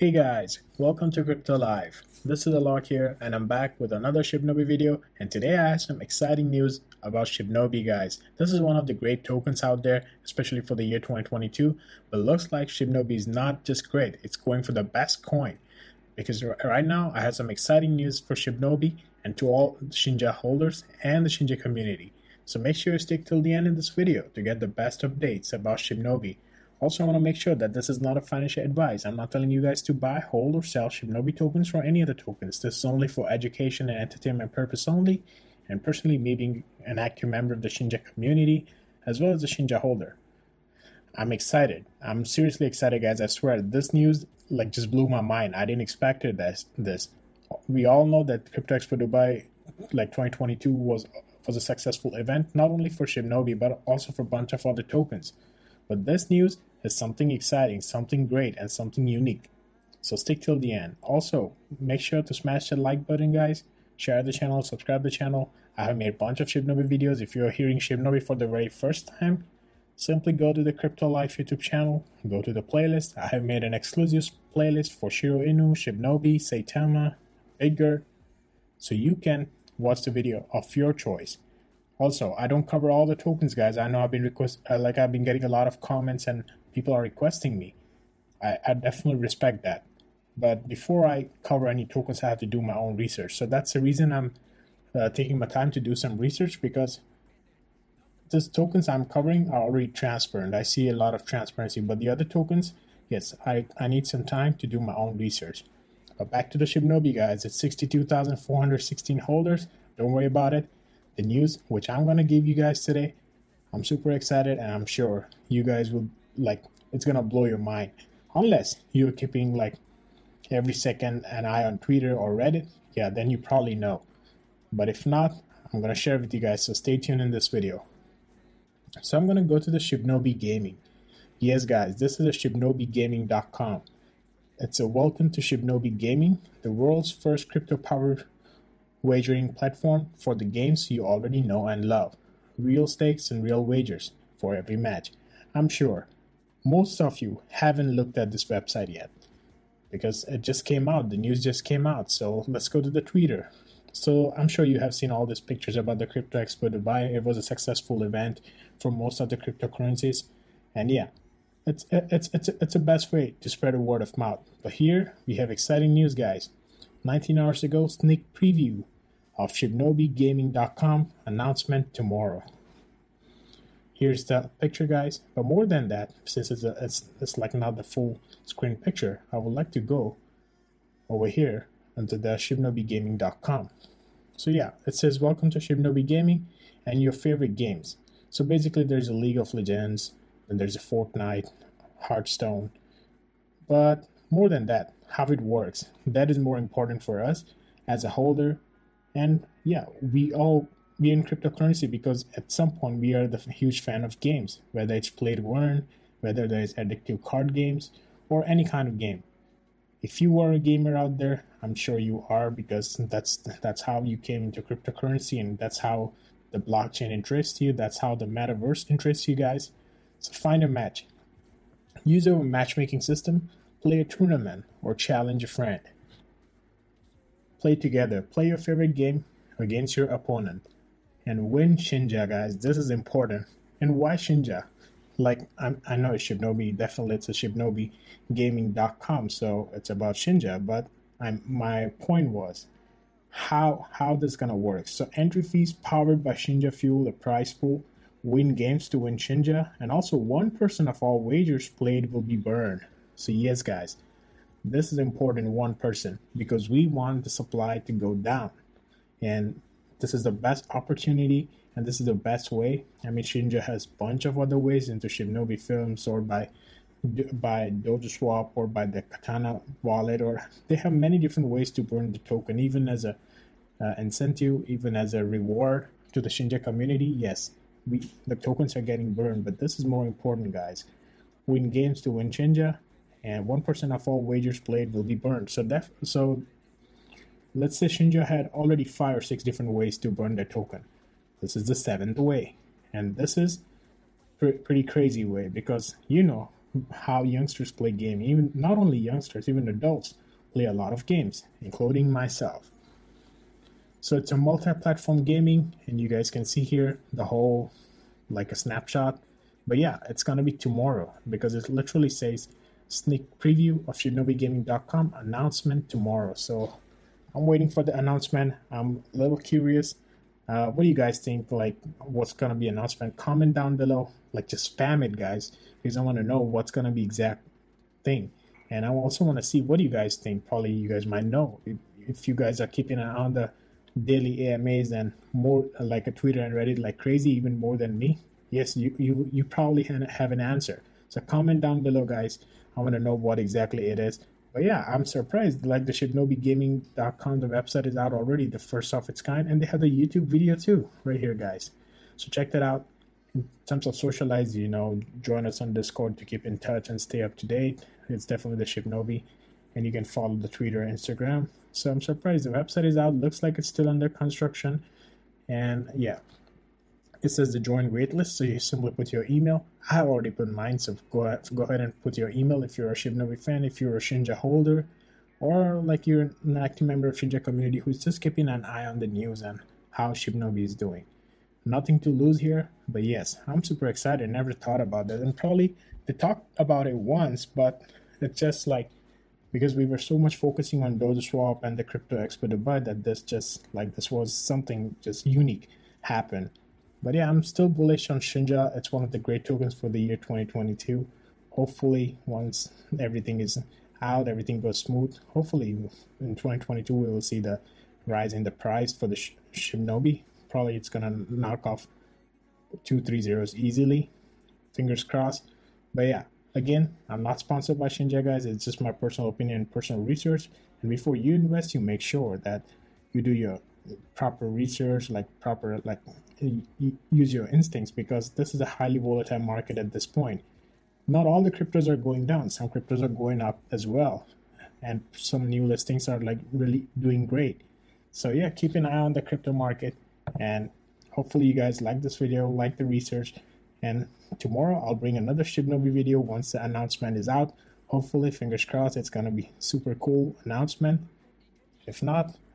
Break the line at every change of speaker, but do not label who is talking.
Hey guys, welcome to Crypto Live. This is Alok here, and I'm back with another Shibnobi video. And today I have some exciting news about Shibnobi, guys. This is one of the great tokens out there, especially for the year 2022. But looks like Shibnobi is not just great; it's going for the best coin. Because right now I have some exciting news for Shibnobi and to all Shinja holders and the Shinja community. So make sure you stick till the end of this video to get the best updates about Shibnobi. Also, I want to make sure that this is not a financial advice. I'm not telling you guys to buy, hold, or sell Shibnobi tokens or any other tokens. This is only for education and entertainment purpose only. And personally, me being an active member of the Shinja community, as well as a Shinja holder, I'm excited. I'm seriously excited, guys. I swear, this news like just blew my mind. I didn't expect it this. This we all know that Crypto Expo Dubai, like 2022, was was a successful event, not only for Shibnobi but also for a bunch of other tokens. But this news is something exciting, something great, and something unique. So stick till the end. Also, make sure to smash the like button, guys. Share the channel, subscribe the channel. I have made a bunch of Shibnobi videos. If you're hearing Shibnobi for the very first time, simply go to the Crypto Life YouTube channel, go to the playlist. I have made an exclusive playlist for Shiba Inu, Shibnobi, Saitama, Edgar, so you can watch the video of your choice. Also, I don't cover all the tokens, guys. I know I've been request uh, like I've been getting a lot of comments and people are requesting me. I, I definitely respect that. But before I cover any tokens, I have to do my own research. So that's the reason I'm uh, taking my time to do some research because the tokens I'm covering are already transparent. I see a lot of transparency, but the other tokens, yes, I, I need some time to do my own research. But back to the Shibnobi guys, it's 62,416 holders. Don't worry about it the news, which I'm gonna give you guys today. I'm super excited, and I'm sure you guys will like. It's gonna blow your mind, unless you're keeping like every second an eye on Twitter or Reddit. Yeah, then you probably know. But if not, I'm gonna share with you guys. So stay tuned in this video. So I'm gonna go to the Shibnobi Gaming. Yes, guys, this is a ShibnobiGaming.com. It's a welcome to Shibnobi Gaming, the world's first crypto-powered wagering platform for the games you already know and love. Real stakes and real wagers for every match. I'm sure most of you haven't looked at this website yet because it just came out, the news just came out. So let's go to the Twitter. So I'm sure you have seen all these pictures about the Crypto Expo Dubai. It was a successful event for most of the cryptocurrencies. And yeah, it's it's it's it's a best way to spread a word of mouth. But here we have exciting news, guys. 19 hours ago, sneak preview of ShibnobiGaming.com announcement tomorrow. Here's the picture, guys. But more than that, since it's, a, it's, it's like not the full screen picture, I would like to go over here onto the ShibnobiGaming.com. So yeah, it says welcome to Shibnobi Gaming and your favorite games. So basically, there's a League of Legends, and there's a Fortnite, Hearthstone, but more than that, how it works. That is more important for us as a holder. And yeah, we all we in cryptocurrency because at some point we are the huge fan of games, whether it's play to earn, whether there's addictive card games, or any kind of game. If you are a gamer out there, I'm sure you are because that's that's how you came into cryptocurrency and that's how the blockchain interests you. That's how the metaverse interests you guys. So find a match. Use a matchmaking system Play a tournament or challenge a friend. Play together. Play your favorite game against your opponent. And win Shinja, guys. This is important. And why Shinja? Like, I'm, i know it's Shibnobi. Definitely it's a ShibnobiGaming.com. So it's about Shinja. But I'm, my point was how how this gonna work. So entry fees powered by Shinja Fuel, the prize pool, win games to win Shinja, and also one person of all wagers played will be burned. So, yes, guys, this is important one person because we want the supply to go down. And this is the best opportunity and this is the best way. I mean, Shinja has a bunch of other ways into Shibnobi Films or by by Dojo Swap or by the Katana wallet, or they have many different ways to burn the token, even as a uh, incentive, even as a reward to the Shinja community. Yes, we the tokens are getting burned, but this is more important, guys. Win games to win Shinja, and 1% of all wagers played will be burned. So that so let's say Shinja had already five or six different ways to burn their token. This is the seventh way, and this is pre- pretty crazy way because you know how youngsters play gaming. Even not only youngsters, even adults play a lot of games, including myself. So it's a multi-platform gaming, and you guys can see here the whole like a snapshot. But yeah, it's gonna be tomorrow because it literally says sneak preview of shibnobigaming.com announcement tomorrow. So I'm waiting for the announcement. I'm a little curious. Uh, what do you guys think? Like, what's gonna be announcement? Comment down below. Like, just spam it, guys, because I want to know what's gonna be exact thing. And I also want to see what do you guys think. Probably you guys might know if, if you guys are keeping an eye on the daily AMAs and more like a Twitter and Reddit like crazy, even more than me. Yes, you you you probably have an answer. So comment down below, guys. I want to know what exactly it is. But yeah, I'm surprised. Like the ShibnobiGaming.com, the website is out already, the first of its kind, and they have the YouTube video too, right here, guys. So check that out. In terms of socialize, you know, join us on Discord to keep in touch and stay up to date. It's definitely the Shibnobi, and you can follow the Twitter, Instagram. So I'm surprised the website is out. Looks like it's still under construction, and yeah, it says the join waitlist. So you simply put your email. I already put mine, so go ahead, go ahead and put your email if you're a Shibnobi fan, if you're a Shinja holder, or like you're an active member of Shinja community who's just keeping an eye on the news and how Shibnobi is doing. Nothing to lose here, but yes, I'm super excited. Never thought about that, and probably they talked about it once, but it's just like because we were so much focusing on Doge Swap and the Crypto Expo Dubai that this just like this was something just unique happen but yeah, I'm still bullish on Shinja. It's one of the great tokens for the year 2022. Hopefully, once everything is out, everything goes smooth. Hopefully, in 2022, we will see the rise in the price for the Sh- Shibnobi. Probably it's gonna knock off two, three zeros easily. Fingers crossed. But yeah, again, I'm not sponsored by Shinja, guys. It's just my personal opinion and personal research. And before you invest, you make sure that you do your proper research, like proper like use your instincts because this is a highly volatile market at this point. Not all the cryptos are going down. Some cryptos are going up as well, and some new listings are like really doing great. So yeah, keep an eye on the crypto market, and hopefully you guys like this video, like the research, and tomorrow I'll bring another Shibnobi video once the announcement is out. Hopefully, fingers crossed, it's gonna be super cool announcement. If not,